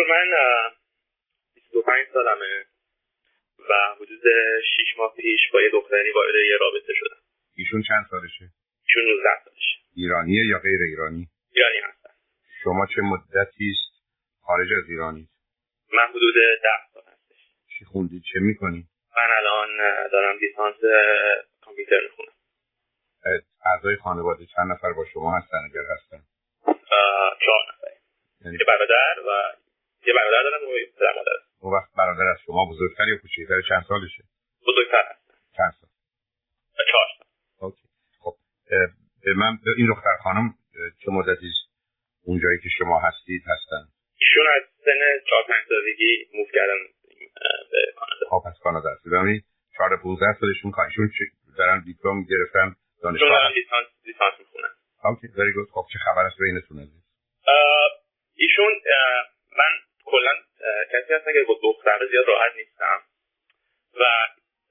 دکتر من 25 سالمه و حدود 6 ماه پیش با یه دختری وارد یه رابطه شدم ایشون چند سالشه؟ ایشون 19 سالشه ایرانیه یا غیر ایرانی؟ ایرانی هستم شما چه مدتی است خارج از ایرانی؟ من حدود 10 سال هستش چی خوندید چه می‌کنی؟ من الان دارم لیسانس کامپیوتر می‌خونم اعضای خانواده چند نفر با شما هستن؟ چهار نفر یعنی یه برادر و یه برادر دارم و یه پدر مادر اون وقت برادر از شما بزرگتر یا کوچکتر؟ چند سالشه؟ بزرگتر. چند سال؟ چهار سال. اوکی. خب به من این دختر خانم چه مدتی اونجایی که شما هستید هستن؟ ایشون از سن چهار پنج سالگی موف کردن به کانادا. خب پس کانادا هستید ببینید چهار پونزده سالشون ایشون دارن دیپلم گرفتن دانشگاه. دارن لیسانس لیسانس می‌خونن. اوکی very good. خب چه خبر است؟ بینتون عزیز. ایشون من کلا کسی هستم که با دختر زیاد راحت نیستم. و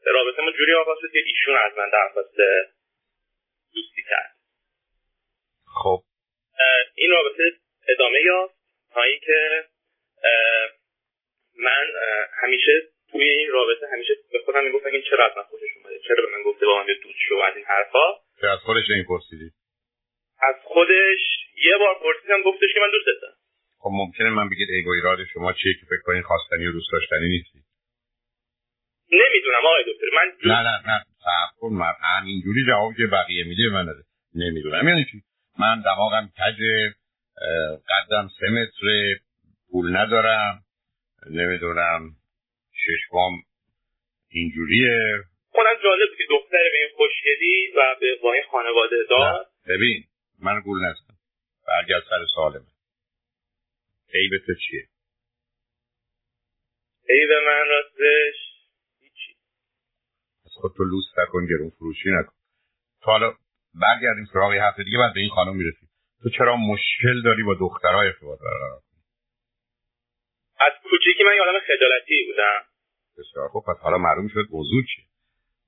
رابطه ما جوری آغاز شد که ایشون از من درخواست دوستی کرد. خب. این رابطه ادامه یافت تا اینکه من همیشه توی این رابطه همیشه به خودم می‌گفتم این چرا از من خوشش اومده؟ چرا به من گفته با من دوست شو از این حرفا؟ از خودش این پرسیدی؟ از خودش یه بار پرسیدم گفتش که من دوست دارم. خب ممکنه من بگید ای ایراد شما چیه که فکر کنین خواستنی و دوست داشتنی نیستی نمی‌دونم آقای دکتر من نه نه نه صبر کن من اینجوری جواب که بقیه میده من نده نمی‌دونم یعنی چی؟ من دماغم کج قدم سه متر پول ندارم نمی‌دونم ششوام اینجوریه. خودم جالب که دختر به این خوشگلی و به وای خانواده دار ببین من گول نستم برگرد سر سالمه عیب تو چیه؟ عیب من راستش هیچی. از خود تو لوس نکن گرون فروشی نکن. تو حالا برگردیم سراغ هفته دیگه بعد به این خانم می‌رسی تو چرا مشکل داری با دخترهای ارتباط برقرار از کوچیکی من یادم خجالتی بودم. بسیار خب پس حالا معلوم شد موضوع چیه.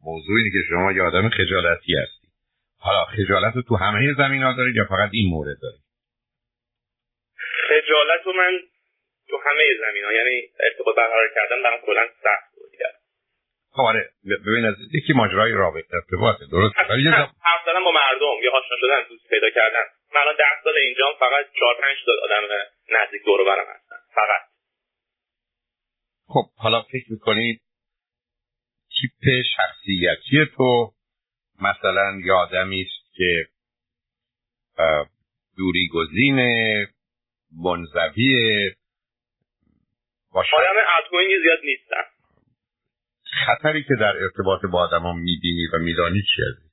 موضوع اینه که شما یه آدم خجالتی هستی. حالا خجالت رو تو همه زمین ها دارید یا فقط این مورد دارید؟ خجالت رو من تو همه زمین ها یعنی ارتباط برقرار کردن برام کلا سخت بود. خب آره ببین از یکی ماجرای رابطه ارتباطه درست. ولی حرف زدن با مردم یا آشنا شدن دوست پیدا کردن. من الان ده سال اینجا فقط چهار پنج تا آدم نزدیک دور برم هستن فقط. خب حالا فکر می‌کنید تیپ شخصیتی تو مثلا یه آدمی است که دوری گزین منزوی باشه آدم ادگوینگی زیاد نیستن خطری که در ارتباط با آدم می‌بینی و میدانی چی هستی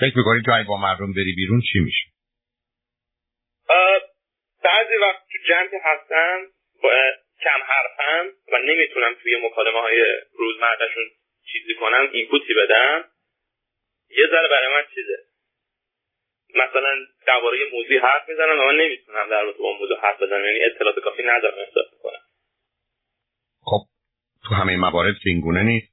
فکر می‌کنی تو با مردم بری بیرون چی میشه؟ بعضی وقت تو جمع هستم کم حرفم و نمی‌تونم توی مکالمه های روزمرهشون چیزی کنم اینپوتی بدم. یه ذره برای من چیزه. مثلا درباره موضوعی حرف می‌زنم و من نمی‌تونم در مورد اون موضوع حرف بزنم یعنی اطلاعات کافی ندارم احساس کنم خب تو همه موارد که اینگونه نیست.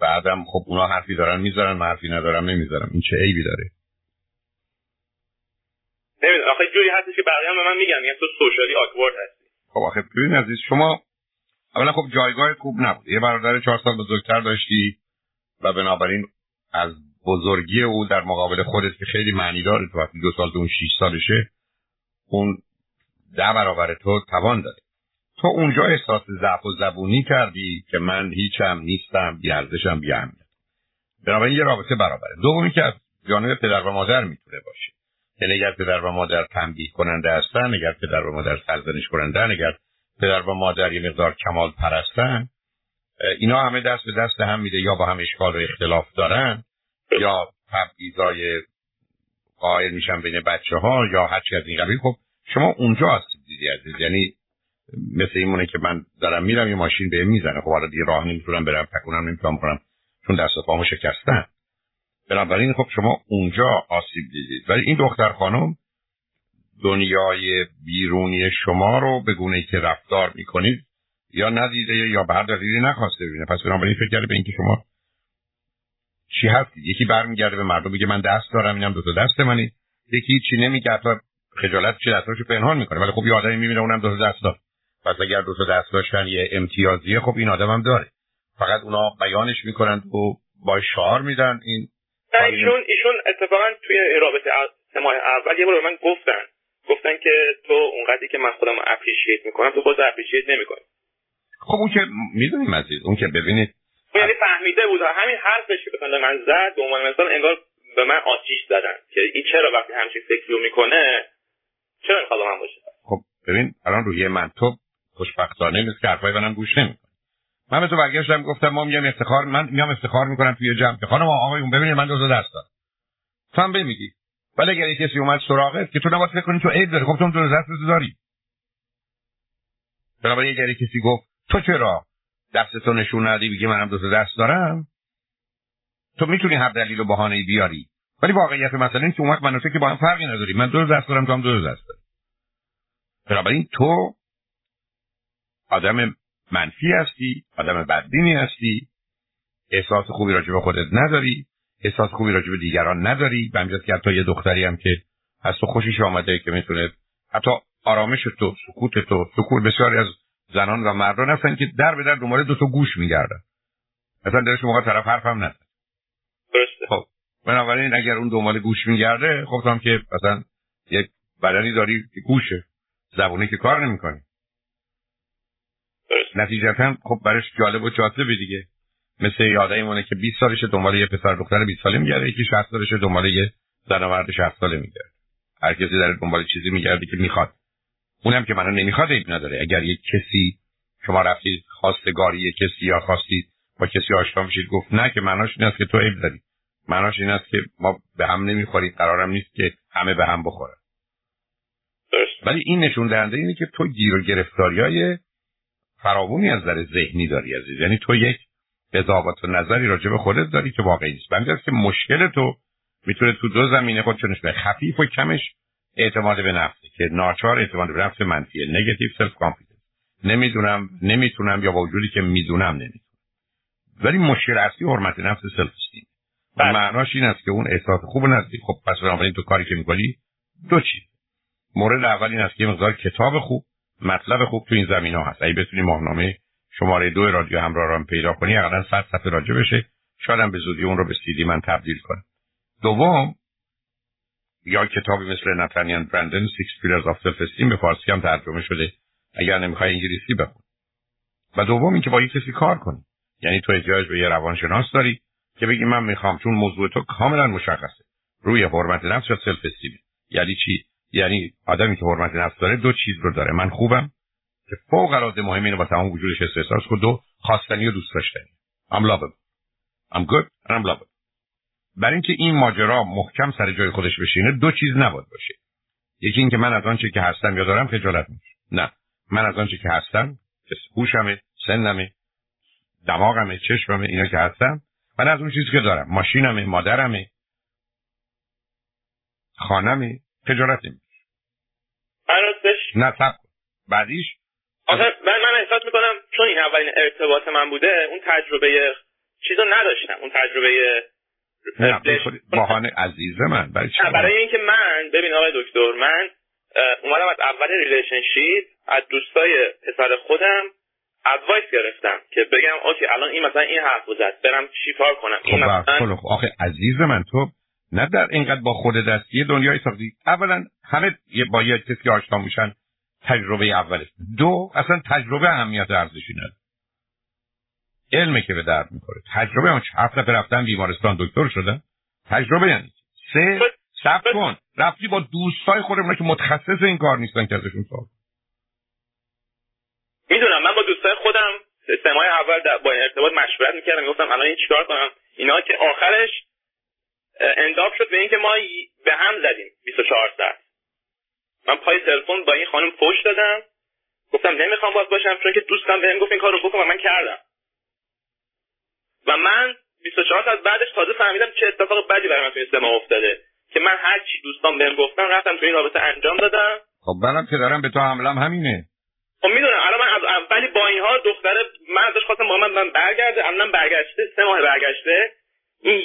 بعدم خب اونا حرفی دارن می‌ذارن من حرفی ندارم نمی‌ذارم این چه عیبی داره؟ نمی‌دونم. آخه جوری هستش که بقیه هم به من میگن یعنی تو سوشالی آکورد هستی. خب آخه ببین عزیز شما اولا خب جایگاه خوب نبود. یه برادر چهار سال بزرگتر داشتی و بنابراین از بزرگی او در مقابل خودت که خیلی معنی داره تو وقتی دو سال دو شیش سالشه اون ده برابر تو توان داره. تو اونجا احساس ضعف و زبونی کردی که من هیچم نیستم بیارزشم بیاهمیت بنابراین یه رابطه برابره. دومی که از جانب پدر و مادر می‌تونه باشه. یعنی اگر پدر و مادر تنبیه کننده هستن اگر پدر و مادر سرزنش کننده اگر پدر و مادر یه مقدار کمال پرستن اینا همه دست به دست هم میده یا با هم اشکال و اختلاف دارن یا تبعیضای قائل میشن بین بچه ها یا هرچی از این قبیل خب شما اونجا هستید دیدی عزیز. یعنی مثل این مونه که من دارم میرم یه ماشین به می‌زنه. خب حالا دیگه راه نمی‌تونم برم تکونم نمی‌تونم کنم چون دست و پامو شکستن. بنابراین خب شما اونجا آسیب دیدید. ولی این دختر خانم دنیای بیرونی شما رو به گونه ای که رفتار می‌کنید یا ندیده یا به هر دلیلی نخواسته ببینه. پس بنابراین فکر کرده به اینکه شما چی هستید یکی برمیگرده به مردم میگه من دست دارم اینم دو تا دست منی. یکی چی نمیگه حتی خجالت چه دستاشو پنهان می‌کنه. ولی خب یه آدمی می‌بینه اونم دو دست داد پس اگر دو تا دست داشتن یه امتیازیه خب این آدم هم داره. فقط اونا بیانش می‌کنن و با شعار میدن این ایشون ایشون اتفاقا توی رابطه ماه اول یه بار به من گفتن. گفتن که تو اونقدری که من خودم اپریشیت می‌کنم تو خودت اپریشیت نمی‌کنی. خب اون که می‌دونیم عزیز اون که ببینید یعنی فهمیده بود. همین حرفش که به من زد به عنوان مثال انگار به من آتیش زدن که این چرا وقتی همچین فکری می‌کنه چرا می‌خواد من باشه؟ خب ببین الان روی من تو خوشبختانه نیست که حرفای منم گوش نمی‌کنه. من به تو برگشتم گفتم ما میام افتخار من میام افتخار می‌کنم توی جمع که خانم آقایون ببینید من دو دست دارم. تو هم بمیگی. ولی اگر کسی اومد سراغت که تو نباید فکر کنی تو عیب داری خب تو دو دست داری. بنابراین اگر کسی گفت تو چرا دستتو نشون ندی بگی منم دو دست دارم. تو می‌تونی هر دلیل و بهانه بیاری. ولی واقعیت مثلا این که اومد من که با هم فرقی نداری. من دو دست دارم تو هم دو دست داری. بنابراین تو آدم منفی هستی آدم بدبینی هستی. احساس خوبی راجع به خودت نداری. احساس خوبی راجع به دیگران نداری. به که حتی یه دختری هم که از تو خوشش آمده که می‌تونه حتی آرامش تو سکوت تو سکوت بسیاری از زنان و مردان هستن که در به در دنبال دو تا گوش میگردن. مثلا درش موقع طرف حرفم نزد درسته. خب بنابراین اگر اون دنبال گوش میگرده خب هم که مثلا یک بدنی داری که گوشه. زبونه که کار نمی‌کنه نتیجتا خب برش جالب و جاذبه دیگه. مثل یاده مونه که 20 سالشه دنبال یه پسر دختر 20 ساله میگرده یکی 60 سالشه دنبال یه زن مرد 60 ساله میگرده. هر کسی در دنبال چیزی میگرده که می‌خواد. اونم که منو نمی‌خواد عیب نداره. اگر یک کسی شما رفتید خواستگاری کسی یا خواستید با کسی آشنا میشید گفت نه که معناش این است که تو عیب داری. معناش این است که ما به هم نمی‌خوریم. قرارم نیست که همه به هم بخورن. ولی این نشون دهنده اینه که تو گیر و گرفتاریای فراوونی از نظر ذهنی داری عزیز. یعنی تو یک قضاوت و نظری راجع به خودت داری که واقعی نیست. بنده که مشکل تو می‌تونه تو دو زمینه خودشو نشون بده خفیف و کمش اعتماد به نفسه که ناچار اعتماد به نفس منفیه negative self confidence. نمی‌دونم نمی‌تونم یا با وجودی که می‌دونم نمی‌تونم. ولی مشکل اصلی حرمت نفس self-esteem بله. معناش این است که اون احساس خوب نزدیک خب پس بنابراین تو کاری که می‌کنی دو چیز. مورد اول این است که مقدار کتاب خوب مطلب خوب تو این زمینه‌ها هست. اگه بتونی ماهنامه شماره دو رادیو همراه را پیدا کنی اقلا صد صفحه راجع بشه. شاید به زودی اون رو به سی‌دی من تبدیل کنم. دوم یا کتابی مثل Nathaniel Branden Six Pillars of Self-Esteem به فارسی هم ترجمه شده. اگر نمی‌خوای انگلیسی بخون. و دوم اینکه با یک کسی کار کنی. یعنی تو احتیاج به یه روانشناس داری که بگی من می‌خوام چون موضوع تو کاملا مشخصه. روی حرمت نفس یا سلف استیم یعنی چی؟ یعنی آدمی که حرمت نفس داره دو چیز رو داره. من خوبم که فوق العاده مهم اینه با تمام وجودش احساس کنه دو خواستنی و دوست داشتنی. I'm lovable. I'm good and I'm برای اینکه این ماجرا محکم سر جای خودش بشینه دو چیز نباید باشه. یکی اینکه من از آنچه که هستم یا دارم خجالت میشه نه. من از آنچه که هستم هوشمه سنمه دماغمه چشممه اینا که هستم. من از اون چیزی که دارم ماشینمه مادرمه خانمه خجالت نمیشه نه سب بعدیش؟ آخه من, من احساس می‌کنم چون این اولین ارتباط من بوده اون تجربه چیزو نداشتم. اون تجربه بهانه عزیز من برای برای اینکه من ببین آقای دکتر من اومدم از اول relationship از دوستای پسر خودم advice گرفتم که بگم okay الان این مثلا این حرف زد برم چیکار کنم؟ خب این مثلا خب آخه عزیز من تو نه در اینقدر با خود دستی دنیای ساختی. اولا همه با یه کسی آشنا میشن تجربه اولش. دو اصلا تجربه اهمیت ارزشی نداره. علمه که به درد می‌خوره. تجربه اون هفت نفر رفتن بیمارستان دکتر شدن. تجربه یعنی سه سب کن. رفتی با دوستای خودمون که متخصص این کار نیستن که ازشون سوال می‌دونم. من با دوستای خودم سمای اول با این ارتباط مشورت می‌کردم. می‌گفتم الان این چیکار کنم؟ اینا که آخرش انداب شد به اینکه ما به هم زدیم. 24 ساعت. من پای تلفن با این خانم پشت دادم. گفتم نمی‌خوام باز باشم چون که دوستم بهم گفت این کارو بکن و من کردم. و من 24 ساعت بعدش تازه فهمیدم چه اتفاق بدی برای من تو این افتاده. که من هر چی دوستان بهم گفتن رفتم تو این رابطه انجام دادم. خب منم که دارم به تو حملم همینه. خب می‌دونم. الان من از اولی با این حال دختره من ازش خواستم با من برگرده. الان برگشته سه ماه برگشته. این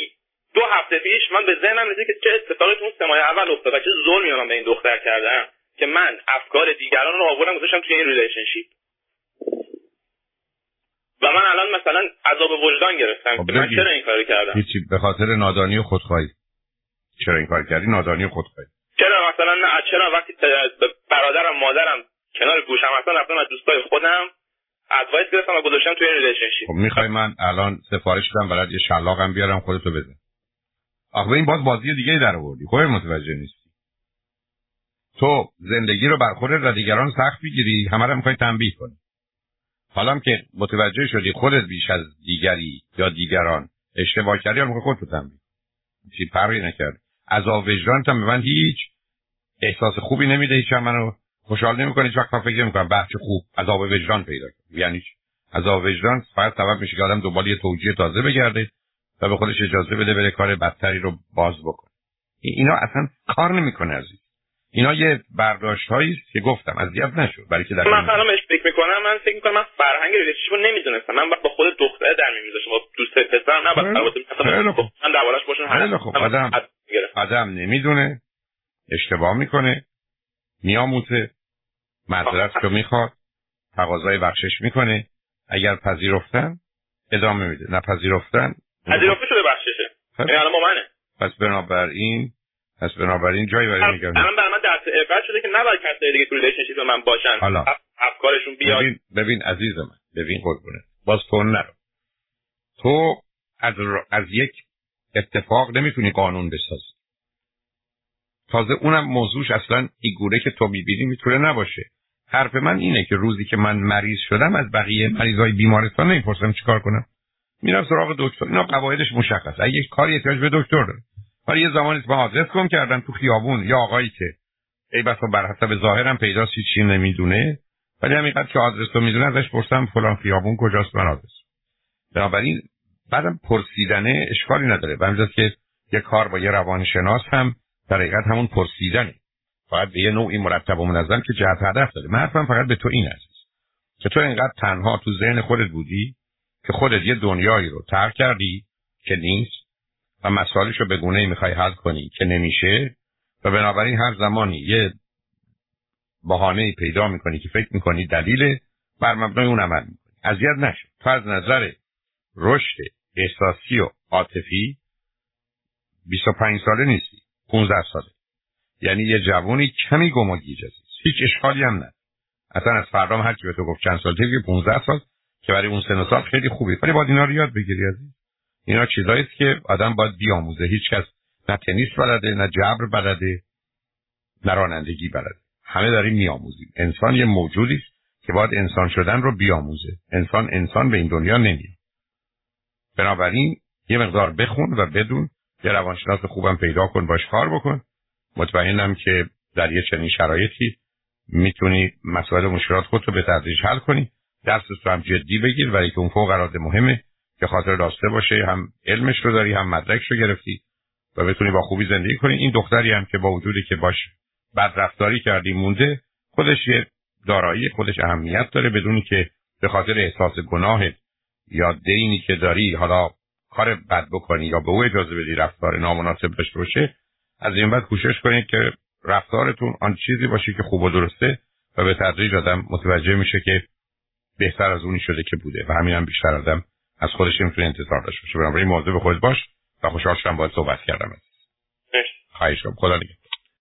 دو هفته پیش من به ذهنم رسید که چه اتفاقی تو اون اول افتاد و چه ظلمی من به این دختر کردم که من افکار دیگران رو آوردم گذاشتم توی این relationship و من الان مثلا عذاب وجدان گرفتم خب که من چرا این کارو کردم؟ هیچی به خاطر نادانی و خودخواهی. چرا این کار کردی؟ نادانی و خودخواهی. چرا مثلا نه چرا وقتی برادرم مادرم کنار گوشم هستن رفتم از دوستای خودم advice گرفتم و گذاشتم توی relationship خب می‌خوای من الان سفارش بدم برات یه شلاقم بیارم خودتو بزن آخه این باز بازی دیگه در آوردی. خودت متوجه نیستی. تو زندگی رو بر خودت و دیگران سخت بگیری همه رو می‌خوای تنبیه کنی. حالا که متوجه شدی خودت بیش از دیگری یا دیگران اشتباه کردی یا خودت تنبیه. چی فرقی نکرد؟ از وجدانت هم به من هیچ احساس خوبی نمیده هیچ منو. خوشحال نمی‌کنه هیچ وقت فکر نمی‌کنم. بچه خوب عذاب وجدان پیدا کنه یعنی عذاب وجدان فقط سبب میشه که آدم دنبال یه توجیه تازه بگرده و به خودش اجازه بده بره کار بدتری رو باز بکنه. اینا اصلا کار نمی‌کنه عزیز. اینا یه برداشت است که گفتم اذیت نشو برای که در من الان فکر می‌کنم من فکر می‌کنم من فرهنگ ریلیشنشیپ رو نمی‌دونستم. من با خود دختره در میمیزاشم با دوست پسر نه با من دربارش باشون خیلی خوب. آدم آدم نمی‌دونه اشتباه می‌کنه میاموزه معذرت رو می‌خواد تقاضای بخشش می‌کنه. اگر پذیرفتن ادامه میده. نه پذیرفتن پذیرفته شده بخششه. خب. یعنی الان با منه. پس بنابراین پس بنابراین جایی برای میگم الان برای من درس عبرت شده که نباید کسایی دیگه تو relationship من باشن. حالا. افکارشون بیاد. ببین ببین عزیز من. ببین قربونه باز تو نرو. تو از, از یک اتفاق نمی‌تونی قانون بسازی. تازه اونم موضوعش اصلا اینجوره که تو می‌بینی می‌تونه نباشه. حرف من اینه که روزی که من مریض شدم از بقیه مریضای بیمارستان نمی‌پرسم چیکار کنم. میرم سراغ دکتر. اینا قواعدش مشخص اگه یک کاری احتیاج به دکتر داره. ولی یه زمانی با آدرس گم کردن تو خیابون یا آقایی که ای بسا بر حسب ظاهرم پیدا چی نمی‌دونه. ولی همینقدر که آدرس رو می‌دونه ازش پرسم فلان خیابون کجاست من آدرس. بنابراین بعدم پرسیدنه اشکالی نداره. به که یه کار با یه روانشناس هم در حقیقت همون پرسیدنه. باید به یه نوعی مرتب و منظم که جهت هدف داره. من فقط به تو این است. که تو اینقدر تنها تو ذهن خودت بودی که خودت یه دنیایی رو ترک کردی که نیست. و مسائلش رو به گونه می‌خوای حل کنی که نمیشه و بنابراین هر زمانی یه بهانه پیدا می‌کنی که فکر می‌کنی دلیل بر مبنای اون عمل می‌کنی. اذیت نشو. تو از نظر رشد احساسی و عاطفی 25 ساله نیستی 15 ساله. یعنی یه جوونی کمی گم و گیج هیچ اشکالی هم نه. اصلا از فردام هر کی به تو گفت چند سال دیگه 15 سال که برای اون سن سال خیلی خوبی ولی باید اینا رو یاد بگیری عزیز. اینا چیزایی که آدم باید بیاموزه. هیچ کس نه تنیس بلده نه جبر بلده نه رانندگی بلده. همه داریم میآموزیم. انسان یه موجودی است که باید انسان شدن رو بیاموزه. انسان انسان به این دنیا نمیاد بنابراین یه مقدار بخون و بدون. یه روانشناس خوبم پیدا کن باش کار بکن. مطمئنم که در یه چنین شرایطی می‌تونی مسائل مشکلات خودتو به تدریج حل کنی. دست رو هم جدی بگیر ولی که اون فوق مهمه. که خاطر داشته باشه هم علمش رو داری هم مدرکش رو گرفتی و بتونی با خوبی زندگی کنی. این دختری هم که با وجودی که باش بد رفتاری کردی مونده خودش یه دارایی خودش اهمیت داره بدونی که به خاطر احساس گناه یا دینی که داری حالا کار بد بکنی یا به او اجازه بدی رفتار نامناسب داشته باشه از این بعد کوشش کنید که رفتارتون آن چیزی باشه که خوب و درسته و به تدریج آدم متوجه میشه که بهتر از اونی شده که بوده و همین هم بیشتر آدم از خودش می‌تونه انتظار داشته باشه. بنابراین موضوع به خود باش و خوشحال شدم باید صحبت کردم. خواهش خدا نگهدار.